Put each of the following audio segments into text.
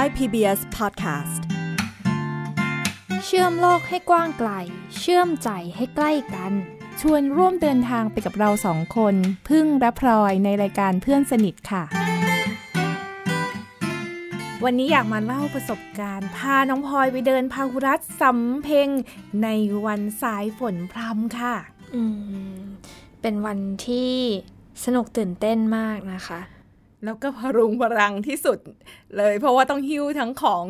Thai PBS Podcast เชื่อมโลกให้กว้างไกล เชื่อมใจให้ใกล้กัน ชวนร่วมเดินทางไปกับเราสองคน พึ่งและพลอยในรายการเพื่อนสนิทค่ะ วันนี้อยากมาเล่าประสบการณ์ พาน้องพลอยไปเดินพาหุรัตสำเพ็งในวันสายฝนพรำค่ะ อืม เป็นวันที่สนุกตื่นเต้นมากนะคะ แล้วก็พรุงพรังที่สุดเลย เพราะว่าต้องหิ้วทั้งของ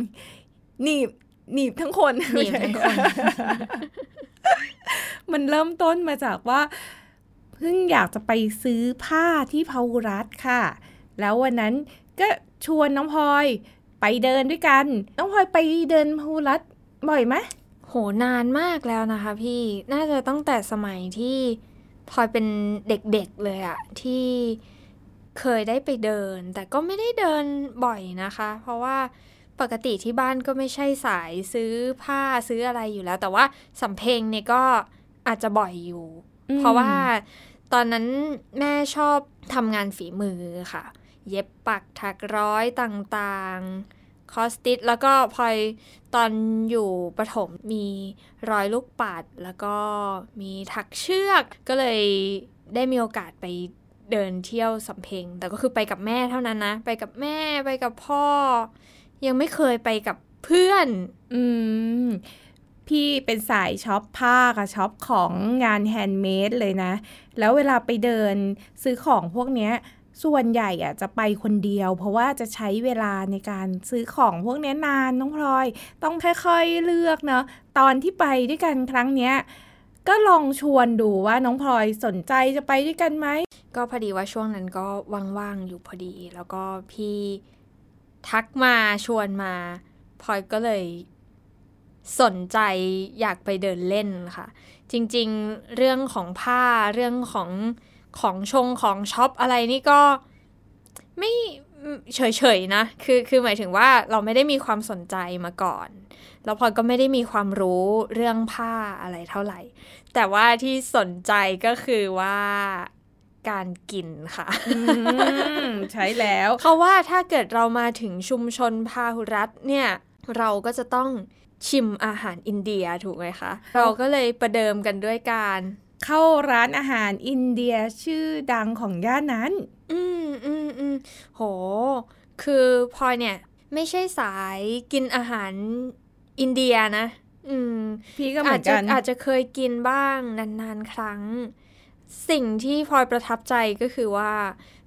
หนีบหนีบทั้งคนหนีบทั้งคน มันเริ่มต้นมาจากว่าเพิ่งอยากจะไปซื้อผ้าที่พาหุรัตค่ะ แล้ววันนั้นก็ชวนน้องพลอยไปเดินด้วยกัน น้องพลอยไปเดินพาหุรัตบ่อยไหมโหนานมากแล้วนะคะพี่น่าจะตั้งแต่สมัยที่พลอยเป็นเด็กๆเลยอะที่ เคยได้ไปเดิน แต่ก็ไม่ได้เดินบ่อยนะคะ เพราะว่าปกติที่บ้านก็ไม่ใช่สายซื้อผ้าซื้ออะไรอยู่แล้ว แต่ว่าสำเพ็งเนี่ยก็อาจจะบ่อยอยู่อืมเพราะว่าตอนนั้นแม่ชอบทำงานฝีมือค่ะ เย็บปักถักร้อยต่างๆ คอสติชแล้วก็พลอยตอนอยู่ประถมมีร้อยลูกปัด แล้วก็มีถักเชือกก็เลยได้มีโอกาสไป เดินเที่ยวสำเพ็ง แต่ก็คือไปกับแม่เท่านั้นนะ ไปกับแม่ไปกับพ่อ ยังไม่เคยไปกับเพื่อน อืมพี่เป็นสายช็อปผ้ากับช็อปของงานแฮนด์เมดเลยนะ แล้วเวลาไปเดินซื้อของพวกเนี้ยส่วนใหญ่อะจะไปคนเดียว เพราะว่าจะใช้เวลาในการซื้อของพวกนี้นานน้องพลอย ต้องค่อยๆเลือกเนาะตอนที่ไปด้วยกันครั้งเนี้ย ก็ลองชวนดูว่าน้องพลอยสนใจจะไปด้วยกันไหม ก็พอดีว่าช่วงนั้นก็ว่างๆอยู่พอดี แล้วก็พี่ทักมาชวนมาพลอยก็เลยสนใจอยากไปเดินเล่นค่ะ จริงๆเรื่องของผ้าเรื่องของของชงของช็อปอะไรนี่ก็ไม่เฉยๆนะ คือคือหมายถึงว่าเราไม่ได้มีความสนใจมาก่อน แล้วพลอยก็ไม่ได้มีความรู้เรื่องผ้าอะไรเท่าไหร่ แต่ว่าที่สนใจก็คือว่าการกินค่ะอืมใช้แล้วเขาว่าถ้าเกิดเรามาถึงชุมชนพาหุรัตน์เนี่ย เราก็จะต้องชิมอาหารอินเดียถูกไหมคะ เราก็เลยประเดิมกันด้วยการ เข้าร้านอาหารอินเดียชื่อดังของย่านนั้น อืมอืมอืมโห คือพลอยเนี่ย ไม่ใช่สายกินอาหารอินเดียนะ อืมพี่ก็เหมือาอจนจะกันอาจจะเคยกินบ้างนานๆ ครั้ง สิ่งที่พลอยประทับใจก็คือว่า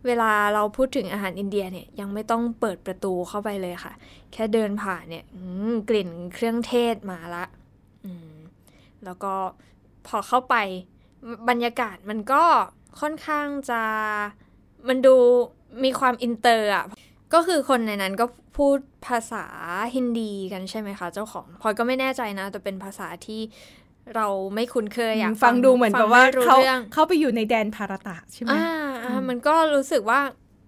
เวลาเราพูดถึงอาหารอินเดียเนี่ย ยังไม่ต้องเปิดประตูเข้าไปเลยค่ะ แค่เดินผ่านเนี่ยอืมกลิ่นเครื่องเทศมาละอืมแล้วก็พอเข้าไปบรรยากาศมันก็ค่อนข้างจะมันดูมีความอินเตอร์อะ ก็คือคนในนั้นก็พูดภาษาฮินดีกันใช่ไหมคะ เจ้าของพลอยก็ไม่แน่ใจนะ แต่เป็นภาษาที่เราไม่คุ้นเคยอยากฟังดูเหมือนกับว่าฟังไม่รู้เขาเรื่องเข้าไปอยู่ในแดนภารตะใช่ไหมอ่าอ่ามันก็รู้สึกว่า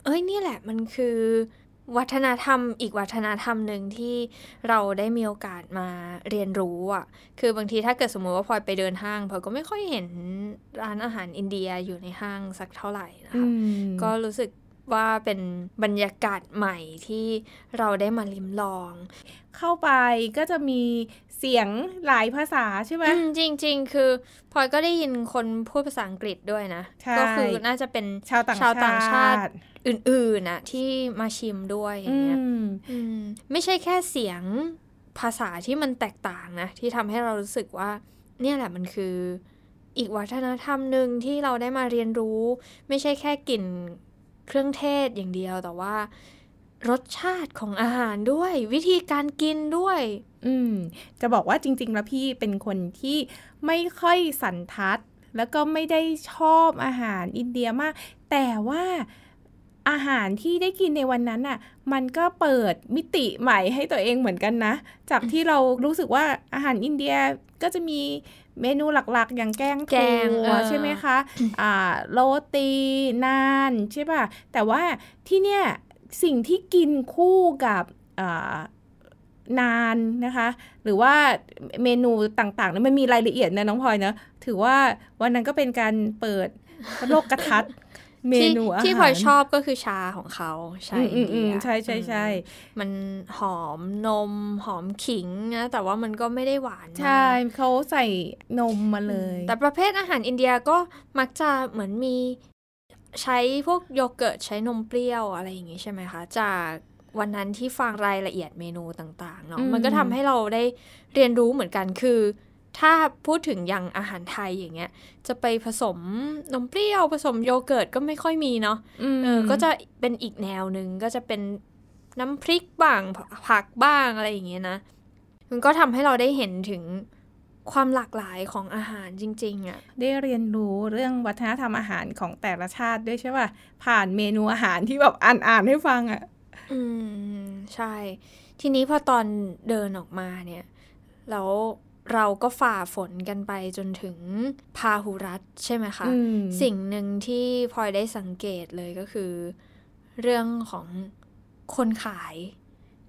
เอ้ยนี่แหละมันคือ วัฒนธรรมอีกวัฒนธรรมหนึ่งที่เราได้มีโอกาสมาเรียนรู้อะ คือบางทีถ้าเกิดสมมติว่าพลอยไปเดินห้างพลอยก็ไม่ค่อยเห็นร้านอาหารอินเดียอยู่ในห้างสักเท่าไหร่นะอืคะมก็รู้สึก ว่าเป็นบรรยากาศใหม่ที่เราได้มาลิมลอง เข้าไปก็จะมีเสียงหลายภาษาใช่ไหมอืมจริงๆคือพลอยก็ได้ยินคนพูดภาษาอังกฤษด้วยนะใช่ก็คือน่าจะเป็นชาวต่างชาวต่างชาติชาติอื่นๆนะที่มาชิมด้วยอย่างเงี้ยอืมอืมไม่ใช่แค่เสียงภาษาที่มันแตกต่างนะ ที่ทำให้เรารู้สึกว่า เนี่ยแหละมันคืออีกวัฒนธรรมหนึ่งที่เราได้มาเรียนรู้ ไม่ใช่แค่กลิ่น เครื่องเทศอย่างเดียวแต่ว่า รสชาติของอาหารด้วย วิธีการกินด้วย อืม จะบอกว่าจริง ๆ แล้วพี่เป็นคนที่ไม่ค่อยสันทัด แล้วก็ไม่ได้ชอบอาหารอินเดียมาก แต่ว่า อาหารที่ได้กินในวันนั้นน่ะ มันก็เปิดมิติใหม่ให้ตัวเองเหมือนกันนะ จากที่เรารู้สึกว่าอาหารอินเดียก็จะมีเมนูหลักๆ อย่างแกงแกงถั่วเออใช่ไหมคะอ่าโรตีนานใช่ป่ะ แต่ว่าที่เนี่ยสิ่งที่กินคู่กับอ่านานนะคะ หรือว่าเมนูต่างๆนั้นมันมีรายละเอียดนะน้องพลอยเนอะถือว่าวันนั้นก็เป็นการเปิดโลกกระทัด เมที่นูอาหารที่พลอยชอบก็คือชาของเขาชาอินอืมอืเดีมยอืมใช่ใช่ใช่มันหอมนมหอมขิงนะแต่ว่ามันก็ไม่ได้หวานมากใช่เขาใส่นมมาเลย แต่ประเภทอาหารอินเดียก็มักจะเหมือนมีใช้พวกโยเกิร์ตใช้นมเปรี้ยวอะไรอย่างงี้ใช่ไหมคะจากวันนั้นที่ฟังรายละเอียดเมนูต่างๆเนาะอืมมันก็ทำให้เราได้เรียนรู้เหมือนกันคือ ถ้าพูดถึงอย่างอาหารไทยอย่างเงี้ย จะไปผสมนมเปรี้ยวผสมโยเกิร์ตก็ไม่ค่อยมีเนาะมเออก็จะเป็นอีกแนวหนึ่งก็จะเป็นน้ำพริกบ้างผักบ้างอะไรอย่างเงี้ยนะ มันก็ทำให้เราได้เห็นถึงความหลากหลายของอาหารจริง ๆอะ่ะได้เรียนรู้เรื่องวัฒนธรรมอาหารของแต่ละชาติด้วยใช่ป่ะผ่านเมนูอาหารที่แบบอ่านอ่านให้ฟังอะ่ะอืมใช่ ทีนี้พอตอนเดินออกมาเนี่ยแล้ว เราก็ฝ่าฝนกันไปจนถึงพาหุรัตใช่ไหมคะอืมสิ่งหนึ่งที่พลอยได้สังเกตเลยก็คือ เรื่องของคนขาย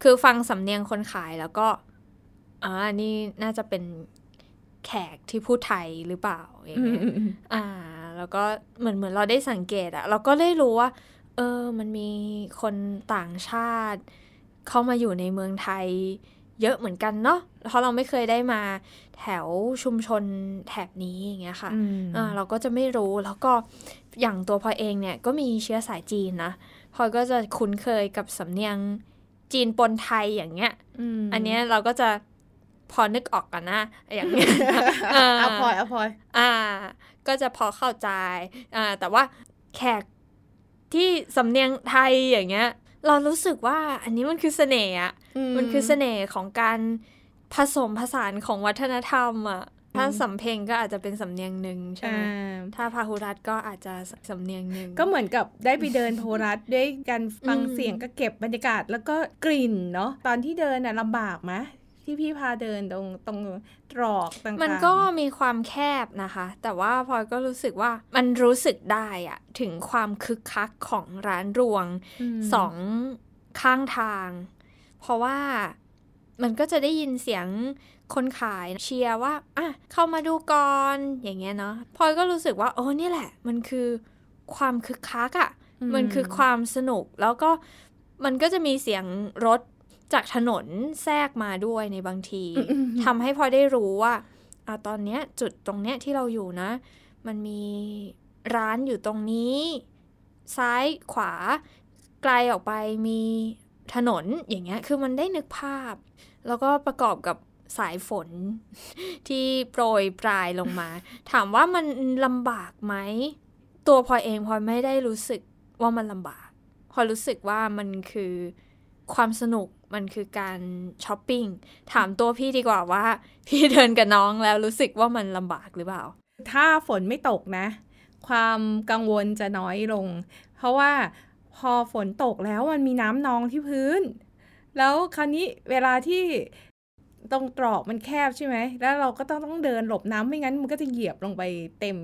คือฟังสำเนียงคนขายแล้วก็อ่านี่น่าจะเป็นแขกที่พูดไทยหรือเปล่าอย่างอืมเงี้ยอืมอืมอ่า แล้วก็เหมือนเหมือนเราได้สังเกตอะเราก็ได้รู้ว่า เออ มันมีคนต่างชาติ เข้ามาอยู่ในเมืองไทย เยอะเหมือนกันเนาะเพราะเราไม่เคยได้มาแถวชุมชนแถบนี้อย่างเงี้ยค่ะอืมอ่าเราก็จะไม่รู้แล้วก็อย่างตัวพลอยเองเนี่ยก็มีเชื้อสายจีนนะพลอยก็จะคุ้นเคยกับสำเนียงจีนปนไทยอย่างเงี้ยมอันเนี้ยเราก็จะพอนึกออกกันนะอย่างเงี้ยอ่าเอาพลอยเอาพลอยอ่า ก็จะพอเข้าใจอ่าแต่ว่าแขกที่สำเนียงไทยอย่างเงี้ย เรารู้สึกว่าอันนี้มันคือเสน่ห์อะมันคือเสน่ห์ของการผสมผสานของวัฒนธรรมอะถ้าสำเพ็งก็อาจจะเป็นสำเนียงหนึ่งใช่ไหมอ่าถ้าพาหุรัตก็อาจจะสำเนียงหนึ่งก็เหมือนกับได้ไปเดินโพรัสด้วยกันฟังอืมเสียงก็เก็บบรรยากาศแล้วก็กลิ่นเนาะตอนที่เดินน่ะลำบากไหม ที่พี่พาเดินตรงตรงตรอกต่างๆ มันก็มีความแคบนะคะ แต่ว่าพลอยก็รู้สึกว่ามันรู้สึกได้อะถึงความคึกคักของร้านรวงมสองข้างทาง เพราะว่ามันก็จะได้ยินเสียงคนขายเชียร์ว่าอะเข้ามาดูก่อนอย่างเงี้ยเนาะพลอยก็รู้สึกว่าโอ้เนี่ยแหละ มันคือความคึกคักอะ่ะ มันคือความสนุกแล้วก็มันก็จะมีเสียงรถ จากถนนแทรกมาด้วยในบางทีอืมอืมทำให้พลอยได้รู้ว่าอะตอนเนี้ยจุดตรงเนี้ยที่เราอยู่นะ มันมีร้านอยู่ตรงนี้ ซ้ายขวาไกลออกไปมีถนนอย่างเงี้ยคือมันได้นึกภาพ แล้วก็ประกอบกับสายฝนที่โปรยปลายลงมา ถามว่ามันลำบากไหม ตัวพลอยเองพลอยไม่ได้รู้สึกว่ามันลำบากพลอยรู้สึกว่ามันคือความสนุก มันคือการช้อปปิ้งถามตัวพี่ดีกว่าว่า พี่เดินกับน้องแล้วรู้สึกว่ามันลำบากหรือเปล่า ถ้าฝนไม่ตกนะ ความกังวลจะน้อยลง เพราะว่าพอฝนตกแล้วมันมีน้ำนองที่พื้น แล้วคราวนี้เวลาที่ ตรงตรอกมันแคบใช่ไหม แล้วเราก็ต้องต้องเดินหลบน้ำไม่งั้นมันก็จะเหยียบลงไปเต็ม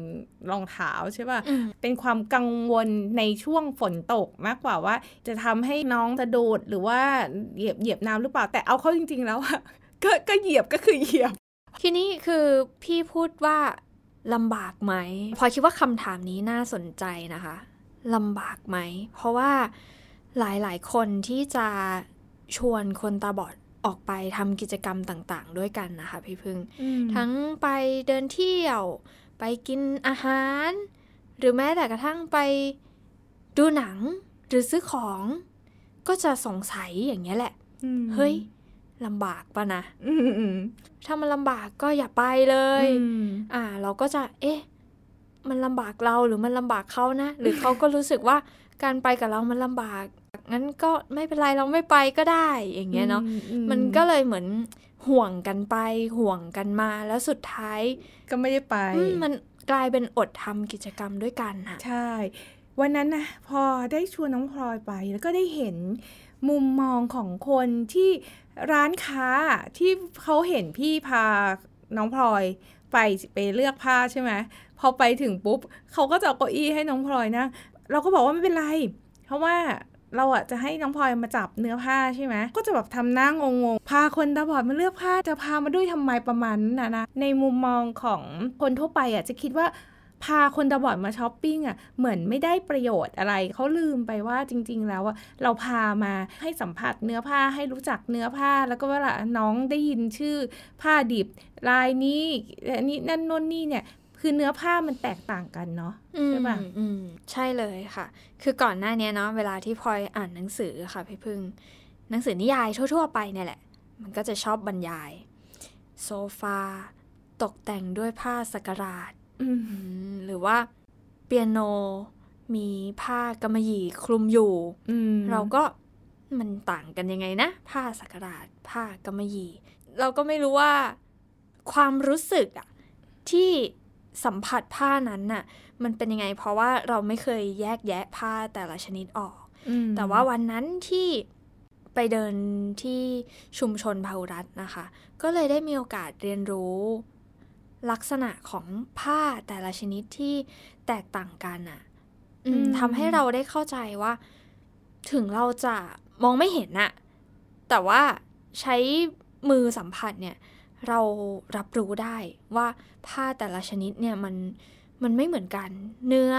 รองเท้าใช่ป่ะอืมเป็นความกังวลในช่วงฝนตกมากกว่าว่า จะทำให้น้องสะดุดหรือว่าเหยียบเหยียบน้ำหรือเปล่า แต่เอาเข้าจริง ๆ แล้วอะก็ก็เหยียบก็คือเหยียบ ทีนี้คือพี่พูดว่าลำบากไหมพลอยคิดว่าคำถามนี้น่าสนใจนะคะลำบากไหม เพราะว่าหลายๆ คนที่จะชวนคนตาบอด ออกไปทำกิจกรรมต่างๆ ด้วยกันนะคะพี่พึ่ง ทั้งไปเดินเที่ยว ไปกินอาหาร หรือแม้แต่กระทั่งไปดูหนังหรือซื้อของ ก็จะสงสัยอย่างเงี้ยแหละ เฮ้ยลำบากปะนะอืมอืมถ้ามันลำบากก็อย่าไปเลยอืมอ่า เราก็จะ เอ๊ะ มันลำบากเราหรือมันลำบากเขานะ หรือเขาก็รู้สึกว่าการไปกับเรามันลำบาก งั้นก็ไม่เป็นไรเราไม่ไปก็ได้อย่างเงี้ยเนาะอืมันก็เลยเหมือนห่วงกันไปห่วงกันมาแล้วสุดท้าย ก็ไม่ได้ไปอืมมันกลายเป็นอดทำกิจกรรมด้วยกันค่ะใช่ วันนั้นนะพอได้ชวนน้องพลอยไปแล้วก็ได้เห็นมุมมองของคนที่ร้านค้าที่เขาเห็นพี่พาน้องพลอยไปไปเลือกผ้าใช่ไหมพอไปถึงปุ๊บเขาก็จะเอาเก้าอี้ให้น้องพลอยนะ เราก็บอกว่าไม่เป็นไร เพราะว่า เราอะจะให้น้องพลอยมาจับเนื้อผ้าใช่ไหมก็จะแบบทำหน้างงงพาคนตาบอดมาเลือกผ้าจะพามาด้วยทำไมประมาณนั้นนะนะในมุมมองของคนทั่วไปอะจะคิดว่าพาคนตาบอดมาช้อปปิ้งอะเหมือนไม่ได้ประโยชน์อะไร เขาลืมไปว่าจริง ๆ แล้วอะเราพามาให้สัมผัสเนื้อผ้าให้รู้จักเนื้อผ้า แล้วก็เวลาน้องได้ยินชื่อผ้าดิบลายนี้นนี้นั่นน่นนี่เนี่ย คือเนื้อผ้ามันแตกต่างกันเนาะใช่ป่ะอืมอืมใช่เลยค่ะ คือก่อนหน้านี้เนาะเวลาที่พลอยอ่านหนังสือค่ะพี่พึ่ง หนังสือนิยายทั่ว ๆ ไปเนี่ยแหละ มันก็จะชอบบรรยาย โซฟา ตกแต่งด้วยผ้าสักการาดอืมอืมหรือว่าเปียโนมีผ้ากำมะหยี่คลุมอยู่อืมเราก็มันต่างกันยังไงนะ ผ้าสักการาดผ้ากำมะหยี่ เราก็ไม่รู้ว่าความรู้สึกอะที่ สัมผัสผ้านั้นน่ะ มันเป็นยังไง เพราะว่าเราไม่เคยแยกแยะผ้าแต่ละชนิดออกอืมแต่ว่าวันนั้นที่ไปเดินที่ชุมชนพาหุรัตน์นะคะ ก็เลยได้มีโอกาสเรียนรู้ลักษณะของผ้าแต่ละชนิดที่แตกต่างกันอะ่ะอืมทำให้เราได้เข้าใจว่า ถึงเราจะมองไม่เห็นน่ะ แต่ว่าใช้มือสัมผัสเนี่ย เรารับรู้ได้ว่าผ้าแต่ละชนิดเนี่ยมันมันไม่เหมือนกัน เนื้อ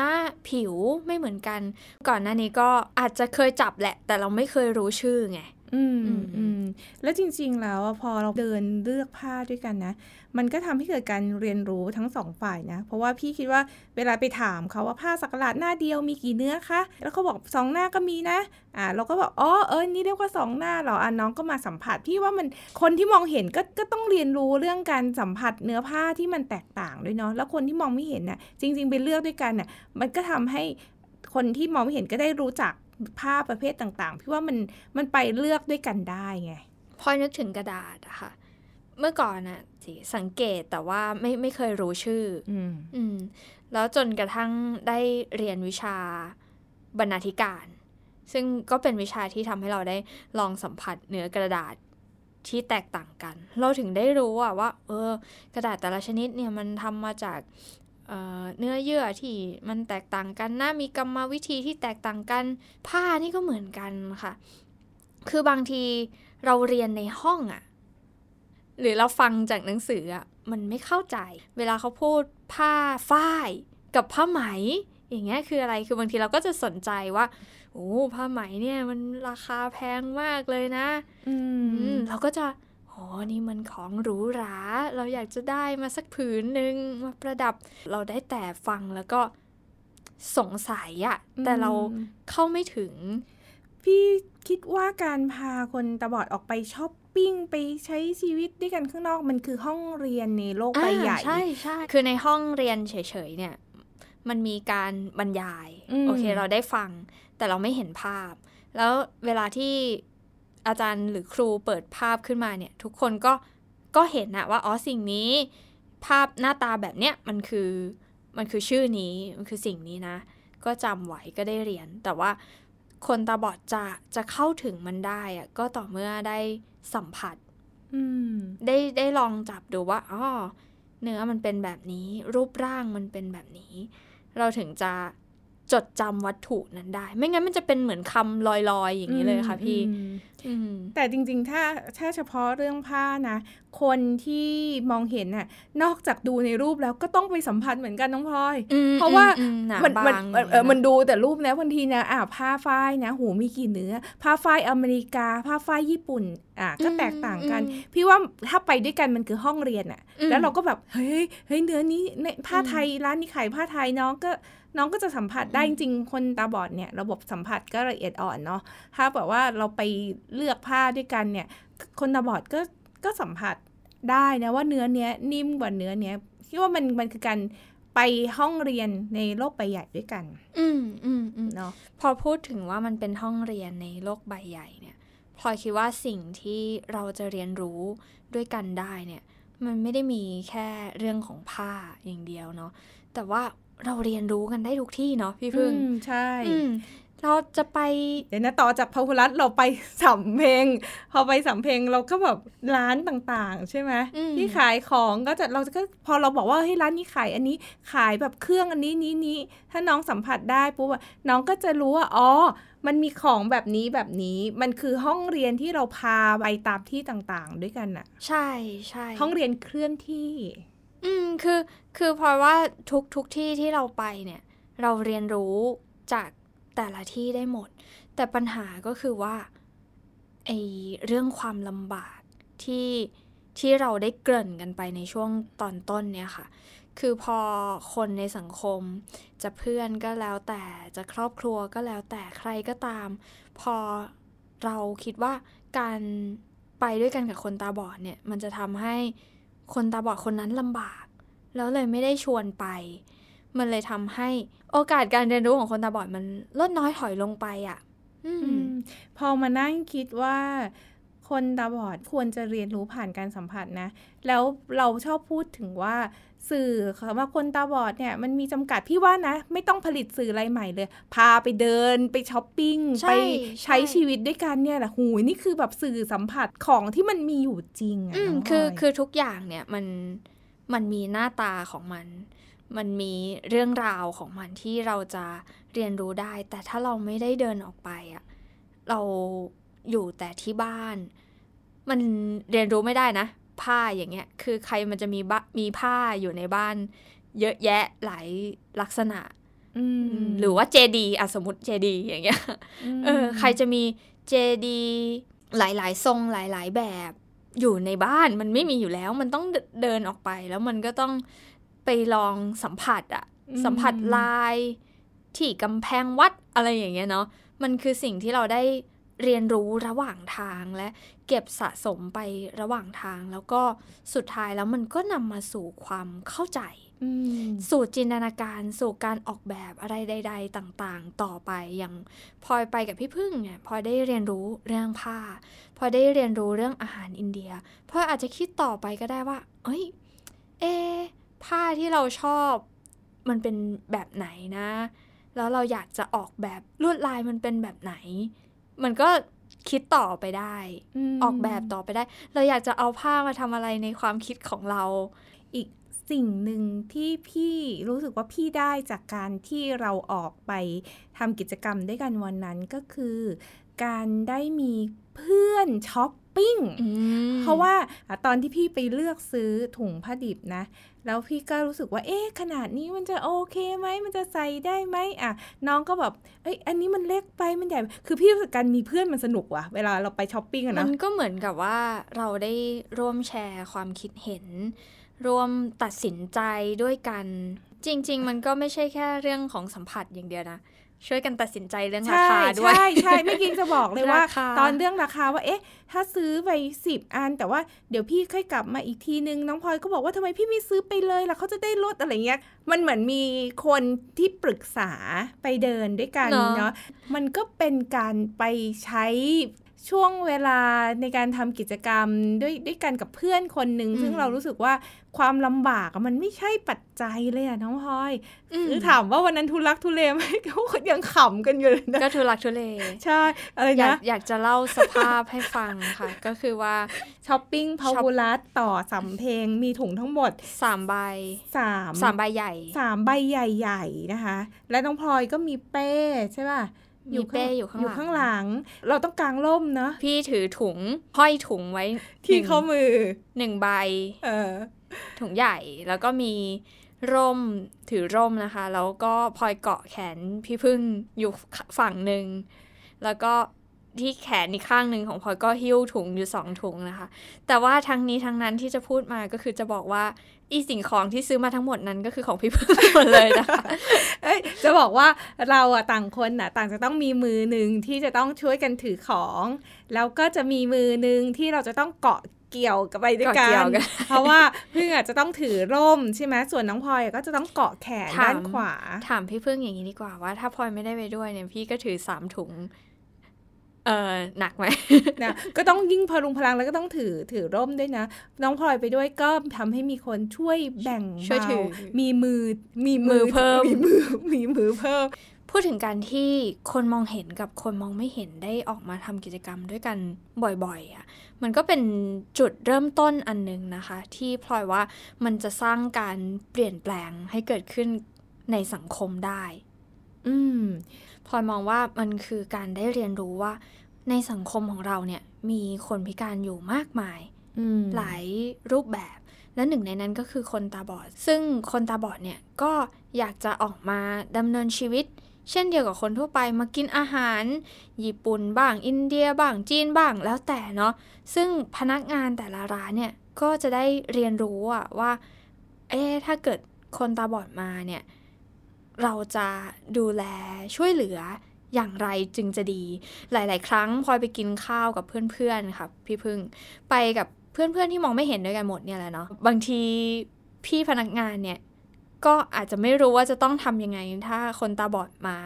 ผิวไม่เหมือนกัน ก่อนหน้านี้ก็อาจจะเคยจับแหละ แต่เราไม่เคยรู้ชื่อไง อืมอืมอืมแล้วจริง ๆ แล้วอะพอเราเดินเลือกผ้าด้วยกันนะ มันก็ทำให้เกิดการเรียนรู้ทั้งสองฝ่ายนะ เพราะว่าพี่คิดว่าเวลาไปถามเขาว่าผ้าสักหลาดหน้าเดียวมีกี่เนื้อคะ แล้วเขาบอกสองหน้าก็มีนะ อ่า เราก็บอกอ๋อเออนี่เรียกว่าสองหน้าเหรออะน้องก็มาสัมผัสพี่ว่ามันคนที่มองเห็นก็ก็ต้องเรียนรู้เรื่องการสัมผัสเนื้อผ้าที่มันแตกต่างด้วยเนาะแล้วคนที่มองไม่เห็นน่ะจริง ๆ ไปเลือกด้วยกันน่ะมันก็ทำให้คนที่มองไม่เห็นก็ได้รู้จัก ผ้าประเภทต่างๆ พี่ว่ามันมันไปเลือกด้วยกันได้ไงพลอยนึกถึงกระดาษอะค่ะ เมื่อก่อนอะสิสังเกตแต่ว่าไม่ไม่เคยรู้ชื่ออืมอืมแล้วจนกระทั่งได้เรียนวิชาบรรณาธิการ ซึ่งก็เป็นวิชาที่ทำให้เราได้ลองสัมผัสเนื้อกระดาษที่แตกต่างกัน เราถึงได้รู้อะว่า เออ กระดาษแต่ละชนิดเนี่ยมันทำมาจาก เอ่อเนื้อเยื่อที่มันแตกต่างกันนะมีกรรมวิธีที่แตกต่างกันผ้านี่ก็เหมือนกันค่ะ คือบางทีเราเรียนในห้องอะหรือเราฟังจากหนังสืออะมันไม่เข้าใจ เวลาเขาพูดผ้าฝ้ายกับผ้าไหม อย่างเงี้ยคืออะไรคือบางทีเราก็จะสนใจว่าโอ้ผ้าไหมเนี่ยมันราคาแพงมากเลยนะ อือืมมเราก็จะ โอ้นี่มันของหรูหรา เราอยากจะได้มาสักผืนหนึ่งมาประดับ เราได้แต่ฟังแล้วก็สงสัยอะแต่เราเข้าไม่ถึง พี่คิดว่าการพาคนตาบอดออกไปช้อปปิ้งไปใช้ชีวิตด้วยกันข้างนอกมันคือห้องเรียนในโลกใบใหญ่อ่าใช่ใช่คือในห้องเรียนเฉยๆเนี่ยมันมีการบรรยายอืมโอเค เราได้ฟัง แต่เราไม่เห็นภาพ แล้วเวลาที่ อาจารย์หรือครูเปิดภาพขึ้นมาเนี่ย ทุกคนก็ก็เห็นนะว่าอ๋อสิ่งนี้ ภาพหน้าตาแบบเนี้ยมันคือมันคือชื่อนี้มันคือสิ่งนี้นะ ก็จำไว้ก็ได้เรียน แต่ว่าคนตาบอดจะจะเข้าถึงมันได้อะก็ต่อเมื่อได้สัมผัสอืมได้ได้ลองจับดูว่าอ๋อเนื้อมันเป็นแบบนี้ รูปร่างมันเป็นแบบนี้ เราถึงจะ จดจำวัตถุนั้นได้ ไม่งั้นมันจะเป็นเหมือนคำลอยๆ อย่างนี้เลยค่ะพี่อืมอืมแต่จริงๆ ถ้าถ้าเฉพาะเรื่องผ้านะ คนที่มองเห็นน่ะนอกจากดูในรูปแล้วก็ต้องไปสัมผัสเหมือนกันน้องพลอยอืมเพราะว่าอืมหนามันบามันงเออเออมันดูแต่รูปนะบางทีนะอ่าผ้าฝ้ายนะ หูมีกี่เนื้อ ผ้าฝ้ายอเมริกา ผ้าฝ้ายญี่ปุ่นอะก็แตกต่างกัน พี่ว่าถ้าไปด้วยกันมันคือห้องเรียนอะอืมแล้วเราก็แบบเฮ้ยเฮ้ยเนื้อนี้ในผ้าอืมไทยร้านนี้ขายผ้าไทยน้องก็น้องก็จะสัมผัสได้จริงๆ คนตาบอดเนี่ยระบบสัมผัสก็ละเอียดอ่อนเนาะถ้าแบบว่าเราไปเลือกผ้าด้วยกันเนี่ย คนตาบอดก็ ก็สัมผัสได้นะว่าเนื้อเนี้ยนิ่มกว่าเนื้อเนี้ยคิดว่ามันมันคือการไปห้องเรียนในโลกใบใหญ่ด้วยกัน อืมอืมอืมเนาะพอพูดถึงว่ามันเป็นห้องเรียนในโลกใบใหญ่เนี่ยพลอยคิดว่าสิ่งที่เราจะเรียนรู้ด้วยกันได้เนี่ย มันไม่ได้มีแค่เรื่องของผ้าอย่างเดียวเนาะแต่ว่าเราเรียนรู้กันได้ทุกที่เนาะพี่พึ่งอืมใช่อืม เราจะไปเดี๋ยวนะต่อจากพหุรัตน์เราไปสำเพ็งพอไปสำเพ็งเราก็แบบร้านต่างๆ ใช่ไหมอืมที่ขายของก็จะเราจะก็พอเราบอกว่าเฮ้ยร้านนี้ขายอันนี้ขายแบบเครื่องอันนี้นี้นี้ถ้าน้องสัมผัสได้ปุ๊บอะน้องก็จะรู้ว่าอ๋อมันมีของแบบนี้แบบนี้มันคือห้องเรียนที่เราพาไปตามที่ต่างๆ ด้วยกันอะใช่ใช่ห้องเรียนเคลื่อนที่ อืมคือคือพลอยว่าทุกทุกที่ที่เราไปเนี่ย เราเรียนรู้จาก แต่ละที่ได้หมด แต่ปัญหาก็คือว่าไอเรื่องความลำบากที่ที่เราได้เกริ่นกันไปในช่วงตอนต้นเนี่ยค่ะ คือพอคนในสังคม จะเพื่อนก็แล้วแต่จะครอบครัวก็แล้วแต่ใครก็ตาม พอเราคิดว่าการไปด้วยกันกับคนตาบอดเนี่ย มันจะทำให้คนตาบอดคนนั้นลำบาก แล้วเลยไม่ได้ชวนไป มันเลยทำให้โอกาสการเรียนรู้ของคนตาบอดมันลดน้อยถอยลงไปอะ่ะอืมพอมานั่งคิดว่าคนตาบอดควรจะเรียนรู้ผ่านการสัมผัสนะ แล้วเราชอบพูดถึงว่าสื่อคำว่าคนตาบอดเนี่ยมันมีจำกัดพี่ว่านะ ไม่ต้องผลิตสื่ออะไรใหม่เลย พาไปเดินไปช้อปปิ้งใช่ไปใช่ใช้ชีวิตด้วยกันเนี่ยแหละหูยนี่คือแบบสื่อสัมผัสของที่มันมีอยู่จริงอะอืมน้งคือพลยคือทุกอย่างเนี่ยมันมันมีหน้าตาของมัน มันมีเรื่องราวของมันที่เราจะเรียนรู้ได้ แต่ถ้าเราไม่ได้เดินออกไปอะ่ะเราอยู่แต่ที่บ้าน มันเรียนรู้ไม่ได้นะ ผ้าอย่างเงี้ย คือใครมันจะมีบะมีผ้าอยู่ในบ้าน เยอะแยะหลายลักษณะอืมหรือว่าเจดีอะสมมติเจดีอย่างเงี้ยเออใครจะมีเจดีหลาย ๆ ทรงหลาย ๆ แบบอยู่ในบ้านมันไม่มีอยู่แล้ว มันต้องเดเดินออกไปแล้วมันก็ต้อง ไปลองสัมผัสอะอืมสัมผัสลายที่กำแพงวัดอะไรอย่างเงี้ยเนาะมันคือสิ่งที่เราได้เรียนรู้ระหว่างทางและเก็บสะสมไประหว่างทาง แล้วก็สุดท้ายแล้วมันก็นำมาสู่ความเข้าใจอืมสู่จินตนาการสู่การออกแบบอะไรใด ๆ ต่างๆ ต่อไปอย่างพลอยไปกับพี่พึ่งเนี่ยพลอยได้เรียนรู้เรื่องผ้าพลอยได้เรียนรู้เรื่องอาหารอินเดียพลอยอาจจะคิดต่อไปก็ได้ว่า เอ้ย เอะ ผ้าที่เราชอบมันเป็นแบบไหนนะ แล้วเราอยากจะออกแบบลวดลายมันเป็นแบบไหน มันก็คิดต่อไปได้มออกแบบต่อไปได้ เราอยากจะเอาผ้ามาทำอะไรในความคิดของเรา อีกสิ่งหนึ่งที่พี่รู้สึกว่าพี่ได้จากการที่เราออกไปทำกิจกรรมด้วยกันวันนั้นก็คือ การได้มีเพื่อนช้อป ปิ้ง เพราะว่าอะตอนที่พี่ไปเลือกซื้อถุงผ้าดิบนะ แล้วพี่ก็รู้สึกว่า เอ๊ะขนาดนี้มันจะโอเคไหม มันจะใส่ได้ไหมอะ น้องก็แบบ เอ้ย อันนี้มันเล็กไป มันใหญ่ คือพี่รู้สึกการมีเพื่อนมันสนุกว่ะ เวลาเราไปช้อปปิ้งอะมัเนาะนก็เหมือนกับว่าเราได้ร่วมแชร์ความคิดเห็น ร่วมตัดสินใจด้วยกัน จริง ๆ มันก็ไม่ใช่แค่เรื่องของสัมผัสอย่างเดียวนะ ช่วยกันตัดสินใจเรื่องราใช่คาด้วย ใช่ใช่ไม่กินจะบอกเลยว่าราคาตอนเรื่องราคาว่าเอ๊ะ ถ้าซื้อไปสิบอัน แต่ว่าเดี๋ยวพี่ค่อยกลับมาอีกทีนึง น้องพลอยก็บอกว่าทำไมพี่ไม่ซื้อไปเลยล่ะเขาจะได้ลดอะไรเงี้ย มันเหมือนมีคนที่ปรึกษาไปเดินด้วยกันเนอะเนาะมันก็เป็นการไปใช้ ช่วงเวลาในการทำกิจกรรมด้วยด้วยกันกับเพื่อนคนหนึ่งซึ่งเรารู้สึกว่าความลำบากอะมันไม่ใช่ปัจจัยเลยอะน้องพลอยอืมคือถามว่าวันนั้นทุลักทุเลไหมเขายังขำกันอยู่เลยนะก็ทุลักทุเลใช่อะไรอยากนะอยากจะเล่าสภาพให้ฟังค่ะ ก็คือว่าช้อปปิ้งพาช็อปวูลัสต่อสำเพลงมีถุงทั้งหมดสามใบสามสามใบใหญ่สามใบใหญ่ๆนะคะ และน้องพลอยก็มีเป้ใช่ป่ะ มีเป้อยู่ข้างหลังอยู่ข้างหลัง เราต้องกางร่มเนาะพี่ถือถุงห้อยถุงไว้ ที่หนึ่งข้อมือหนึ่งใบเออถุงใหญ่แล้วก็มีร่มถือร่มนะคะ แล้วก็พลอยเกาะแขนพี่พึ่งอยู่ฝั่งหนึ่งแล้วก็ที่แขนอีกข้างหนึ่งของพลอยก็หิ้วถุงอยู่สองถุงนะคะ แต่ว่าทั้งนี้ทั้งนั้นที่จะพูดมาก็คือจะบอกว่า อีสิ่งของที่ซื้อมาทั้งหมดนั้นก็คือของพี่พึ่งหมดเลยนะคะเอ้ยจะบอกว่าเราอะต่างคนอะต่างจะต้องมีมือหนึ่งที่จะต้องช่วยกันถือของ แล้วก็จะมีมือหนึ่งที่เราจะต้องเกาะเกี่ยวกับไปด้วยกัเกาะเกี่ยนวกันเพราะว่าพึ่งอะจะต้องถือร่มใช่ไหมส่วนน้องพลอยอะก็จะต้องเกาะแขนถามด้านขวา ถามพี่พึ่งอย่างนี้ดีกว่าว่าถ้าพลอยไม่ได้ไปด้วยเนี่ยพี่ก็ถือสามถุง เออหนักไหมนะก็ต้องยิ่งพลุงพลังแล้วก็ต้องถือถือร่มด้วยนะ น้องพลอยไปด้วยก็ทำให้มีคนช่วยแบ่งช่วยถืเบาอมีมือมีมือเพิ่มมีมือมีมือเพิ่ม พูดถึงการที่คนมองเห็นกับคนมองไม่เห็นได้ออกมาทำกิจกรรมด้วยกันบ่อยๆอะ่ะมันก็เป็นจุดเริ่มต้นอันหนึ่งนะคะ ที่พลอยว่ามันจะสร้างการเปลี่ยนแปลงให้เกิดขึ้นในสังคมได้ อืม พลอยมองว่ามันคือการได้เรียนรู้ว่า ในสังคมของเราเนี่ยมีคนพิการอยู่มากมายอืมหลายรูปแบบ และหนึ่งในนั้นก็คือคนตาบอด ซึ่งคนตาบอดเนี่ยก็อยากจะออกมาดำเนินชีวิต เช่นเดียวกับคนทั่วไปมากินอาหาร ญี่ปุ่นบ้าง อินเดียบ้างจีนบ้างแล้วแต่เนาะซึ่งพนักงานแต่ละร้านเนี่ยก็จะได้เรียนรู้อะว่า เอ๊ะถ้าเกิดคนตาบอดมาเนี่ย เราจะดูแลช่วยเหลืออย่างไรจึงจะดี หลาย ๆ ครั้งพลอยไปกินข้าวกับเพื่อน ๆ ค่ะ พี่พึ่งไปกับเพื่อน ๆ ที่มองไม่เห็นด้วยกันหมดเนี่ยแหละเนาะบางทีพี่พนักงานเนี่ยก็อาจจะไม่รู้ว่าจะต้องทำยังไงถ้าคนตาบอดมา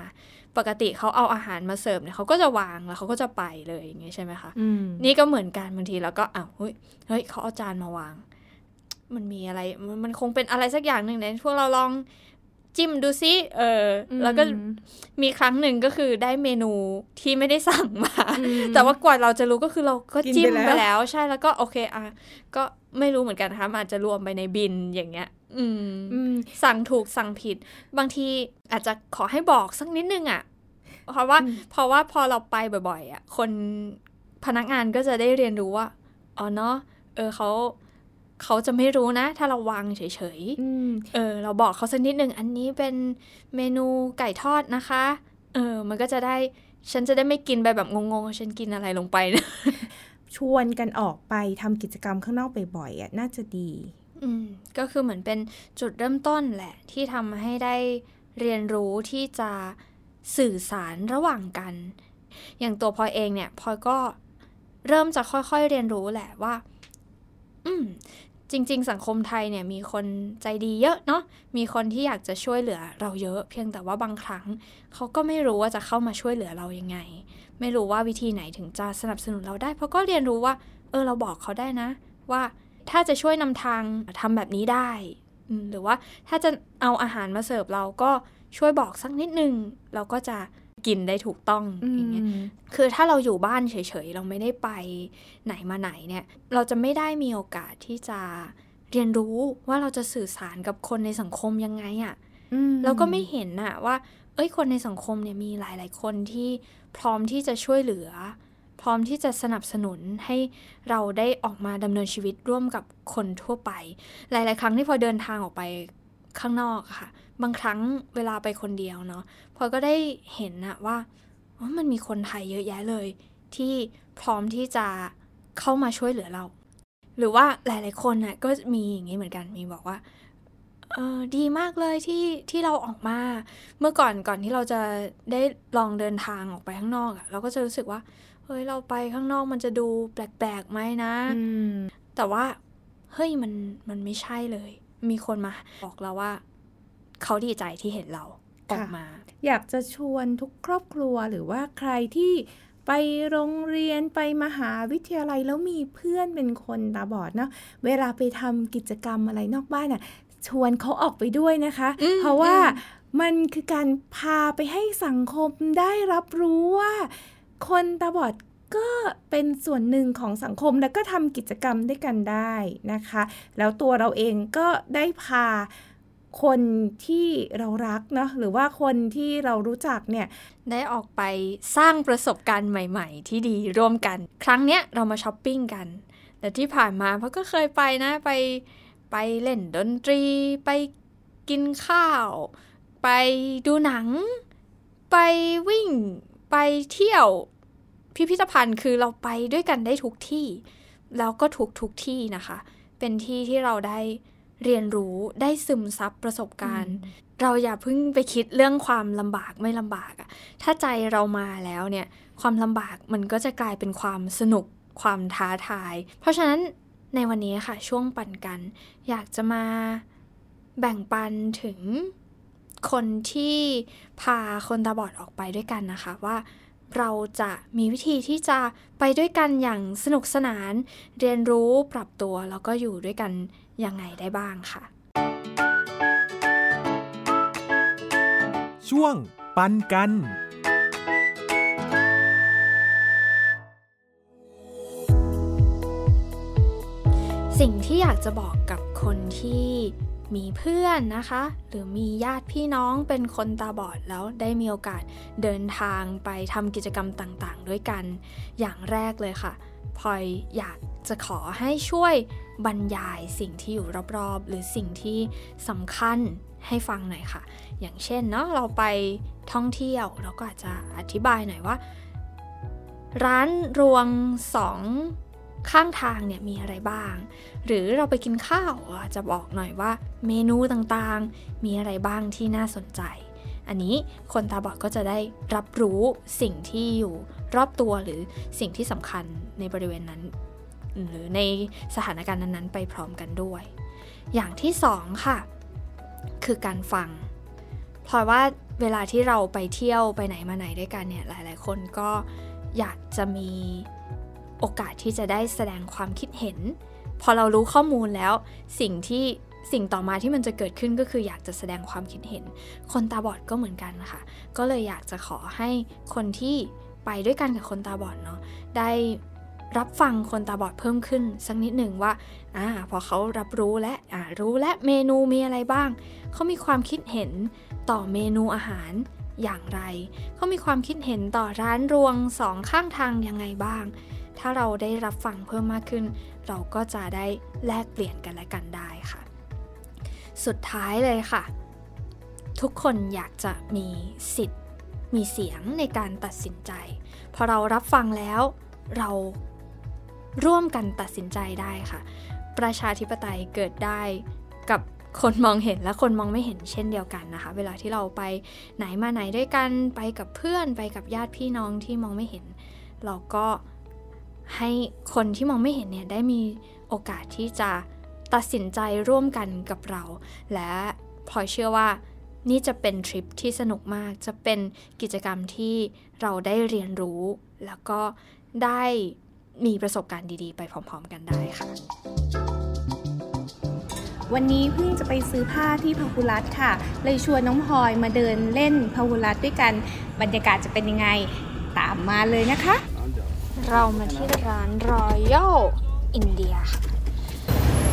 ปกติเขาเอาอาหารมาเสิร์ฟเนี่ยเขาก็จะวางแล้วเขาก็จะไปเลยอย่างเงี้ยใช่ไหมคะอืมนี่ก็เหมือนกันบางทีแล้วก็อ้าวเฮ้ยเฮ้ยเขาเอาจานมาวาง มันมีอะไรมันมันคงเป็นอะไรสักอย่างหนึ่งเนี่ยพวกเราลอง จิ้มดูซิ เอออมแล้วก็มีครั้งหนึ่งก็คือได้เมนูที่ไม่ได้สั่งมาอืมแต่ว่ากว่าเราจะรู้ก็คือเราก็กินจิ้มไปไปแล้วแล้ว ใช่แล้วก็โอเคอะก็ไม่รู้เหมือนกันนะคะมันอาจจะรวมไปในบินอย่างเงี้ยอืมอืมสั่งถูกสั่งผิด บางทีอาจจะขอให้บอกสักนิดนึงอะ่ะ เพราะว่าอืมเพราะว่าพอเราไปบ่อย ๆอะ่ะ คนพนักงานก็จะได้เรียนรู้ว่าอ๋อเนาะเออเขา เขาจะไม่รู้นะ ถ้าเราวางเฉยอืมๆเออ เราบอกเขาสักนิดนึงอันนี้เป็นเมนูไก่ทอดนะคะ เออ มันก็จะได้ ฉันจะได้ไม่กินไปแบบงงๆว่าฉันกินอะไรลงไปนะชวนกันออกไปทำกิจกรรมข้างนอกบ่อยๆอะน่าจะดี อืม ก็คือเหมือนเป็นจุดเริ่มต้นแหละ ที่ทำให้ได้เรียนรู้ที่จะสื่อสารระหว่างกัน อย่างตัวพลอยเองเนี่ยพลอยก็เริ่มจะค่อยๆเรียนรู้แหละว่า อืม จริง ๆ สังคมไทยเนี่ยมีคนใจดีเยอะเนาะ มีคนที่อยากจะช่วยเหลือเราเยอะ เพียงแต่ว่าบางครั้งเขาก็ไม่รู้ว่าจะเข้ามาช่วยเหลือเรายังไง ไม่รู้ว่าวิธีไหนถึงจะสนับสนุนเราได้ เพราะก็เรียนรู้ว่า เออเราบอกเขาได้นะ ว่าถ้าจะช่วยนำทางทำแบบนี้ได้ หรือว่าถ้าจะเอาอาหารมาเสิร์ฟเราก็ช่วยบอกสักนิดนึง เราก็จะ กินได้ถูกต้องอย่างเงี้ยคือถ้าเราอยู่บ้านเฉยๆ เราไม่ได้ไปไหนมาไหนเนี่ย เราจะไม่ได้มีโอกาสที่จะเรียนรู้ว่าเราจะสื่อสารกับคนในสังคมยังไงอะ่ะอืมเราก็ไม่เห็นน่ะว่า เอ้ยคนในสังคมเนี่ยมีหลาย ๆ คนที่พร้อมที่จะช่วยเหลือ พร้อมที่จะสนับสนุนให้เราได้ออกมาดำเนินชีวิตร่วมกับคนทั่วไป หลาย ๆ ครั้งที่พอเดินทางออกไป ข้างนอกอะค่ะ บางครั้งเวลาไปคนเดียวเนาะพอก็ได้เห็นนะว่าอ๋อมันมีคนไทยเยอะแยะเลย ที่พร้อมที่จะเข้ามาช่วยเหลือเรา หรือว่าหลาย ๆ คนน่ะก็มีอย่างนี้เหมือนกันมีบอกว่าเออดีมากเลยที่ที่เราออกมา เมื่อก่อนก่อนที่เราจะได้ลองเดินทางออกไปข้างนอกอะเราก็จะรู้สึกว่าเฮ้ยเราไปข้างนอกมันจะดูแปลกๆไหมนะอืมแต่ว่าเฮ้ยมันมันไม่ใช่เลย มีคนมาบอกเราว่า เขาดีใจที่เห็นเราออกมา อยากจะชวนทุกครอบครัวหรือว่าใครที่ไปโรงเรียนไปมหาวิทยาลัยแล้วมีเพื่อนเป็นคนตาบอดเนาะเวลาไปทำกิจกรรมอะไรนอกบ้านอะ ชวนเขาออกไปด้วยนะคะอืมเพราะว่าอืมมันคือการพาไปให้สังคมได้รับรู้ว่า คนตาบอด ก็เป็นส่วนหนึ่งของสังคมแล้วก็ทำกิจกรรมด้วยกันได้นะคะ แล้วตัวเราเองก็ได้พาคนที่เรารักเนาะหรือว่าคนที่เรารู้จักเนี่ยได้ออกไปสร้างประสบการณ์ใหม่ๆ ที่ดีร่วมกัน ครั้งเนี้ยเรามาช้อปปิ้งกัน แต่ที่ผ่านมาเพราะก็เคยไปนะไปไปเล่นดนตรี ไปกินข้าว ไปดูหนัง ไปวิ่ง ไปเที่ยว พิพิธภัณฑ์คือเราไปด้วยกันได้ทุกที่ แล้วก็ทุกทุกที่นะคะ เป็นที่ที่เราได้เรียนรู้ได้ซึมซับประสบการณ์ เราอย่าเพิ่งไปคิดเรื่องความลำบากไม่ลำบากอะถ้าใจเรามาแล้วเนี่ย ความลำบากมันก็จะกลายเป็นความสนุกความท้าทาย เพราะฉะนั้นในวันนี้ค่ะ ช่วงปั่นกัน อยากจะมาแบ่งปันถึงคนที่พาคนตาบอดออกไปด้วยกันนะคะ ว่า เราจะมีวิธีที่จะไปด้วยกันอย่างสนุกสนาน เรียนรู้ปรับตัวแล้วก็อยู่ด้วยกันยังไงได้บ้างค่ะ ช่วงปันกันสิ่งที่อยากจะบอกกับคนที่ มีเพื่อนนะคะ หรือมีญาติพี่น้องเป็นคนตาบอดแล้วได้มีโอกาสเดินทางไปทำกิจกรรมต่างๆ ด้วยกัน อย่างแรกเลยค่ะพลอยอยากจะขอให้ช่วยบรรยายสิ่งที่อยู่รอบๆ หรือสิ่งที่สำคัญให้ฟังหน่อยค่ะ อย่างเช่นเนาะเราไปท่องเที่ยวเราก็อาจจะอธิบายหน่อยว่า ร้านรวงสอง ข้างทางเนี่ยมีอะไรบ้าง หรือเราไปกินข้าวอาจจะบอกหน่อยว่าเมนูต่างๆ มีอะไรบ้างที่น่าสนใจ อันนี้คนตาบอดก็จะได้รับรู้สิ่งที่อยู่รอบตัวหรือสิ่งที่สำคัญในบริเวณนั้น หรือในสถานการณ์นั้นๆ ไปพร้อมกันด้วย อย่างที่สองค่ะ คือการฟังเพราะว่าเวลาที่เราไปเที่ยวไปไหนมาไหนด้วยกันเนี่ยหลาย ๆ คนก็อยากจะมี โอกาสที่จะได้แสดงความคิดเห็น พอเรารู้ข้อมูลแล้ว สิ่งที่สิ่งต่อมาที่มันจะเกิดขึ้นก็คืออยากจะแสดงความคิดเห็น คนตาบอดก็เหมือนกันค่ะ ก็เลยอยากจะขอให้คนที่ไปด้วยกันกับคนตาบอดเนาะได้รับฟังคนตาบอดเพิ่มขึ้นสักนิดหนึ่งว่าอ่าพอเขารับรู้และอ่ารู้และเมนูมีอะไรบ้าง เขามีความคิดเห็นต่อเมนูอาหารอย่างไร เขามีความคิดเห็นต่อร้านรวงสองข้างทางยังไงบ้าง ถ้าเราได้รับฟังเพิ่มมากขึ้น เราก็จะได้แลกเปลี่ยนกันและกันได้ค่ะ สุดท้ายเลยค่ะ ทุกคนอยากจะมีสิทธิ์ มีเสียงในการตัดสินใจ พอเรารับฟังแล้วเราร่วมกันตัดสินใจได้ค่ะ ประชาธิปไตยเกิดได้กับคนมองเห็นและคนมองไม่เห็นเช่นเดียวกันนะคะ เวลาที่เราไปไหนมาไหนด้วยกันไปกับเพื่อนไปกับญาติพี่น้องที่มองไม่เห็น เราก็ ให้คนที่มองไม่เห็นเนี่ยได้มีโอกาสที่จะตัดสินใจร่วมกันกับเรา และพลอยเชื่อว่านี่จะเป็นทริปที่สนุกมาก จะเป็นกิจกรรมที่เราได้เรียนรู้ แล้วก็ได้มีประสบการณ์ดีๆ ไปพร้อมๆกันได้ค่ะ วันนี้เพิ่งจะไปซื้อผ้าที่พาหุรัตค่ะ เลยชวนน้องพลอยมาเดินเล่นพาหุรัตด้วยกัน บรรยากาศจะเป็นยังไง ตามมาเลยนะคะ เรามาที่ร้าน Royal India ค่ะ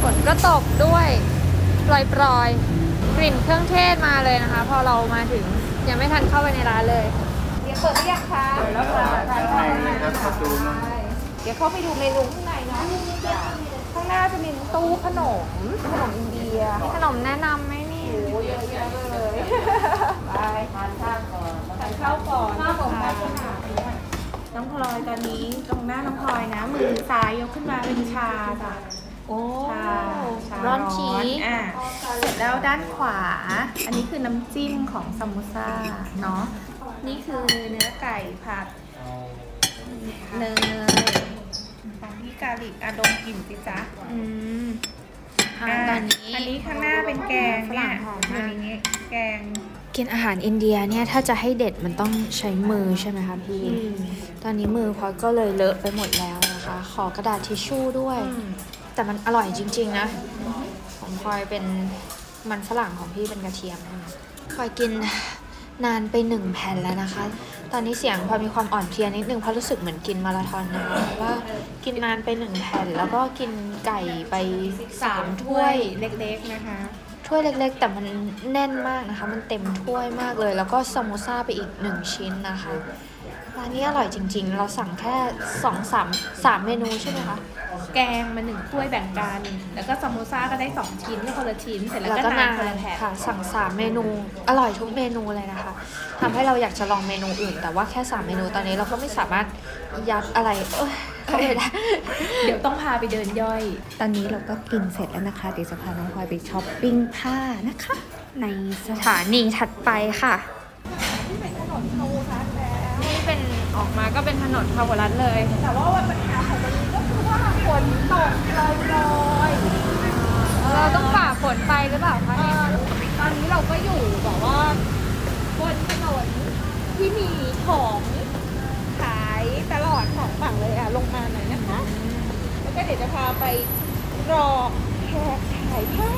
ฝนก็ตกด้วยปล่อยๆ กลิ่นเครื่องเทศมาเลยนะคะ พอเรามาถึงยังไม่ทันเข้าไปในร้านเลยเดี๋ยวเปิดหรือยังคะเปิดแล้วค่ะเดี๋ยวเข้าไปดูเมนูข้างในเนาะข้างหน้าจะมีตู้ขนมขนมอินเดียมีขนมแนะนำไหมนี่โอ้เยอะแยะเลยไป อยนะมือซ้ายยกขึ้นมาเป็นชาจ้ะโอ้ชาชาร้อนชีอะเสร็จแล้วด้านขวา อันนี้คือน้ำจิ้มของซัมโมซ่าเนาะนี่คือเนื้อไก่ผัดเนยของพี่กาลิกอะดมกลิ่นสิจ๊ะอืมอ่าอะตอนนี้อันนี้ข้างหน้าเป็นแกงเนี่ยฝรั่งหอมอมากย่างนี้แกงกินอาหารอินเดียเนี่ยถ้าจะให้เด็ดมันต้องใช้มือใช่ไหมคะพี่ ตอนนี้มือพลอยก็เลยเลอะไปหมดแล้ว นะคะ ขอกระดาษทิชชู่ด้วย แต่มันอร่อยจริง ๆ นะ ของพลอยเป็นมันฝรั่งของพี่เป็นกระเทียมใช่ไหมพลอยกินนานไปหนึ่งแผ่นแล้วนะคะ ตอนนี้เสียงพลอยมีความอ่อนเพลียนิดนึงเพราะรู้สึกเหมือนกินมาราธอนนะคะเพราะว่ากินนานไปหนึ่งแผ่นแล้วก็กินไก่ไปสามถ้วยเล็ก ๆนะคะถ้วยเล็กๆ แต่มันแน่นมากนะคะ มันเต็มถ้วยมากเลย แล้วก็ซามโมซ่าไปอีกหนึ่งชิ้นนะคะ ร้านนี้อร่อยจริง ๆ เราสั่งแค่สองสามสามเมนูใช่ไหมคะ แกงมาหนึ่งถ้วยแบ่งกัน แล้วก็ซัมโมซ่าก็ได้สองชิ้นก็คนละชิ้น เสร็จแล้วก็นานคนละแผ่นค่ะ สั่งสามเมนู อร่อยทุกเมนูเลยนะคะทำให้เราอยากจะลองเมนูอื่น แต่ว่าแค่สามเมนูตอนนี้เราก็ไม่สามารถยัดอะไรเอ้ยเข้าไปได้เดี๋ยวต้องพาไปเดินย่อย ตอนนี้เราก็กินเสร็จแล้วนะคะเดี๋ยวจะพาน้องพลอยไปช้อปปิ้งผ้านะคะ ในสถานีถัดไปค่ะ นี่เป็นออก มาก็เป็นถนนพาวรัตน์เลย แต่ว่าวันปัญหาของวันนี้ก็คือว่าฝนตกลอยๆเราต้องฝ่าฝนไปหรือเปล่าคะเนี่ยตอนนี้เราก็อยู่แบบว่าบนถนนที่มีของขายตลอดของฝั่งเลยอะลงมาหน่อยนะคะ แล้วก็เดี๋ยวจะพาไปรอแขกขายผ้า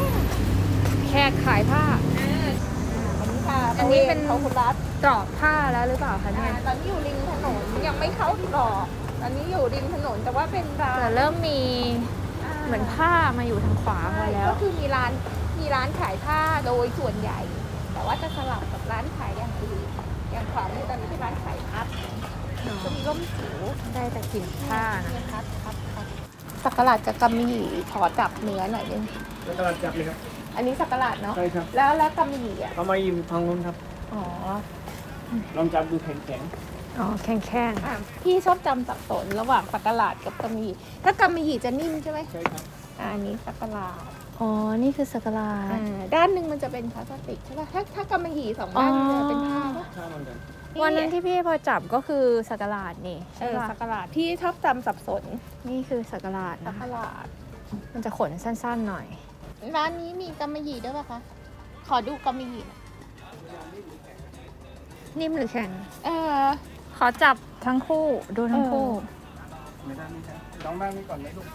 แขกขายผ้าอ่าอันนี้ ค่ะอันนี้เป็นเขาคุณรัฐตรอกผ้าแล้วหรือเปล่าคะเนี่ยตอนนี้อยู่ริมถนนยังไม่เข้าตรอกตอนนี้อยู่ริมถนนแต่ว่าเป็นร้านแต่เริ่มมีเหมือนผ้ามาอยู่ทางขวาพอแล้ว ก็คือมีร้านมีร้านขายผ้าโดยส่วนใหญ่ แต่ว่าจะสลับกับร้านขายอย่างอื่นอย่างขวามือตอนนี้เป็นร้านขายพัดจะมีร่มจิ๋วได้แต่กลิ่นผ้านะเนี่ยพัดพัดพัดสักกะหลาดกับกำมะหยี่ขอจับเนื้อหน่อยนึงแล้วกำลังจับเลยครับ อันนี้สักกะหลาดเนาะใช่ครับ แล้วแล้วกำมะหยี่อะเอามาอยู่ทางนู้นครับ อ๋อลองจับดูแข็งอ๋อแข็งแข็งอะพี่ชอบจำสับสนระหว่างสักกะหลาดกับกำมะหยี่ถ้ากำมะหยี่จะนิ่มใช่ไหมๆใช่ครับ อ่าอันนี้สักกะหลาดอ๋อ นี่คือสักลาอ่าด้านหนึ่งมันจะเป็นพลาสติกใช่ป่ะถ้าถ้ากำมะหยี่สองด้านมันจะเป็นผ้าป่ะข้าวเหมือนกันวันนั้นที่พี่พอจับก็คือสักลาดนี่เอใช่อปะสักกะหลาดพี่ชอบจำสับสนนี่คือสักลาดสักนะกะหลาดมันจะขนสั้นๆหน่อย ร้านนี้มีกำมะหยี่ด้วยป่ะคะ ขอดูกำมะหยี่หน่อยนิ่มหรือแข็ง เออ ขอจับทั้งคู่ดูทั้งคู่ ไม่ได้ไม่ได้ลองบ้างนี่ก่อนไหมลูก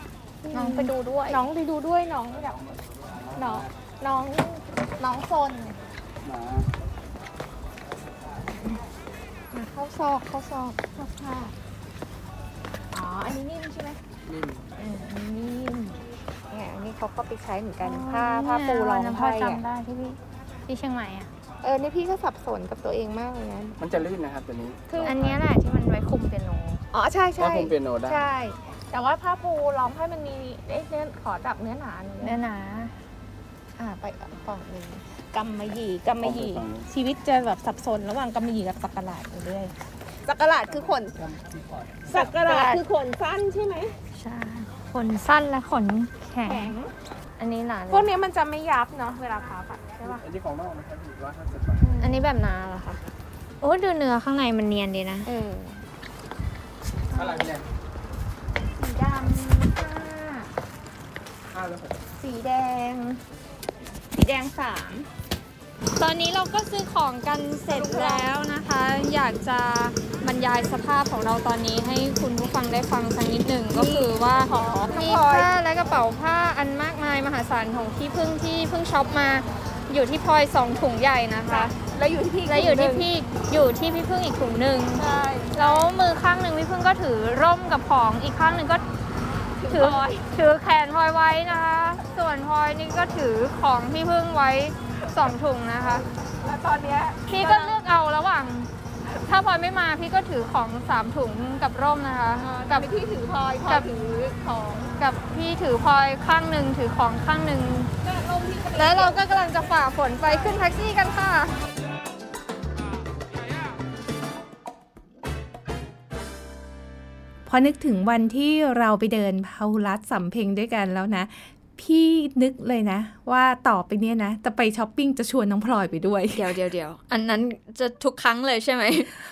น้องไปดูด้วย น้องไปดูด้วยน้องอยากน้องน้องน้องโซนหมาเข้าซอกเข้าซอกเข้าผ้าอ๋อ อันนี้นิ่มใช่ไหมนิ่มอืมอันนี้นิ่ม เนี่ยอันนี้เขาก็ไปใช้เหมือนกันผ้าผ้าปูรองพ่อไพ่อะจำได้ที่พี่ที่เชียงใหม่อะเออนี่พี่ก็สับสนกับตัวเองมากเลยนะมันจะลื่นนะครับตัวนี้คืออันเนี้ยแหละที่มันไว้คุมเปียโนอ๋อใช่ถ้าใช่ผมเปียโนได้ใช่แต่ว่าผ้าปูรองไพ่มันมีเอ๊ะเนื้อขอจับเนื้อหนาหน่อยเนื้อหนาอ่าไปฝั่งหนึ่งกำมะหยี่กำมะหยี่ฝั่งนี้ชีวิตจะแบบสับสนระหว่างกำมะหยี่กับสักกะหลาดอยู่เรื่อยสักกะหลาดคือขนจำที่ก่อนสักกะหลาดคือขนสั้นใช่ไหมใช่ ขนสั้นและขนแข็งแข็งอันนี้หนาพวกเนี้ยมันจะไม่ยับเนาะเวลาพับอะใช่ป่ะอันนี้ของนอกนะครับอยู่ร้อยห้าสิบบาทอันนี้แบบหนาเหรอคะโอ้ดูเนื้อข้างในมันเนียนดีนะ เออเท่าไหร่เนี่ยสีดำห้าห้าแล้วหกสีแดง สีแดงสามตอนนี้เราก็ซื้อของกันเสร็จแล้วนะคะ อยากจะบ รรยายสภาพของเราตอนนี้ให้คุณผู้ฟังได้ฟังสักนิดหนึ่งก็คือว่าขอมีพลอยผ้าและกระเป๋าผ้าอันมากมายมหาศาลของพี่พึ่งที่เพิ่งช็อปมาอยู่ที่พลอยสองถุงใหญ่นะคะ แล้วอยู่ที่พี่และอยู่ที่กลุ่มหนึ่งพี่อยู่ที่พี่พึ่งอีกถุงหนึ่งใช่แล้วมือข้างหนึ่งพี่พึ่งก็ถือร่มกับของอีกข้างหนึ่งก็ถืถืออพลอยถือแขนพลอยไว้นะคะ ส่วนพลอยนี่ก็ถือของพี่พึ่งไว้สองถุงนะคะแล้วตอนเนี้ยพี่ก็เลือกเอาระหว่าง ถ้าพลอยไม่มาพี่ก็ถือของสามถุงกับร่มนะคะ กักับบพี่ถือพลอยพลอกัยบถือของกับพี่ถือพลอยข้างหนึ่งถือของข้างหนึ่งก็ลมพี่ก็แล้วเราก็กำลังจะฝ่าฝนไปขึ้นแท็กซี่กันค่ะ พอนึกถึงวันที่เราไปเดินพาหุรัตสำเพ็งด้วยกันแล้วนะ พี่นึกเลยนะ ว่าต่อไปเนี้ยนะ จะไปช้อปปิ้งจะชวนน้องพลอยไปด้วย เดี๋ยวเดี๋ยวเดี๋ยวอันนั้นจะทุกครั้งเลยใช่ไหม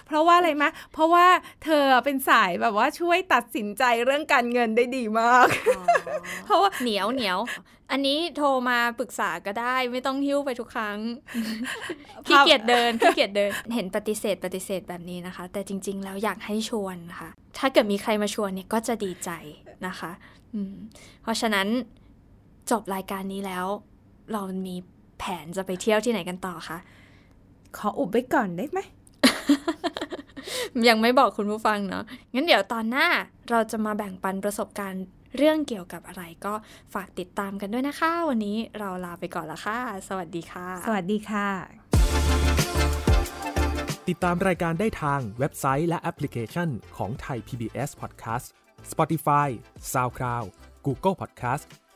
เพราะว่าอะไรมะ เพราะว่าเธอเป็นสายแบบว่าช่วยตัดสินใจเรื่องการเงินได้ดีมาก เพราะว่าเหนียวเหนียว อันนี้โทรมาปรึกษาก็ได้ไม่ต้องหิ้วไปทุกครั้งขี้เกียจเดินขี้เกียจเดิน เห็นปฏิเสธปฏิเสธแบบนี้นะคะ แต่จริง ๆ แล้วอยากให้ชวนนะคะถ้าเกิดมีใครมาชวนเนี่ยก็จะดีใจนะคะอืมเพราะฉะนั้น จบรายการนี้แล้ว เรามีแผนจะไปเที่ยวที่ไหนกันต่อคะ ขออุบไว้ก่อนได้ไหม ยังไม่บอกคุณผู้ฟังเนาะ งั้นเดี๋ยวตอนหน้าเราจะมาแบ่งปันประสบการณ์เรื่องเกี่ยวกับอะไรก็ฝากติดตามกันด้วยนะคะ วันนี้เราลาไปก่อนละค่ะ สวัสดีค่ะ สวัสดีค่ะ ติดตามรายการได้ทางเว็บไซต์และแอปพลิเคชันของไทย PBS Podcast Spotify SoundCloud Google Podcast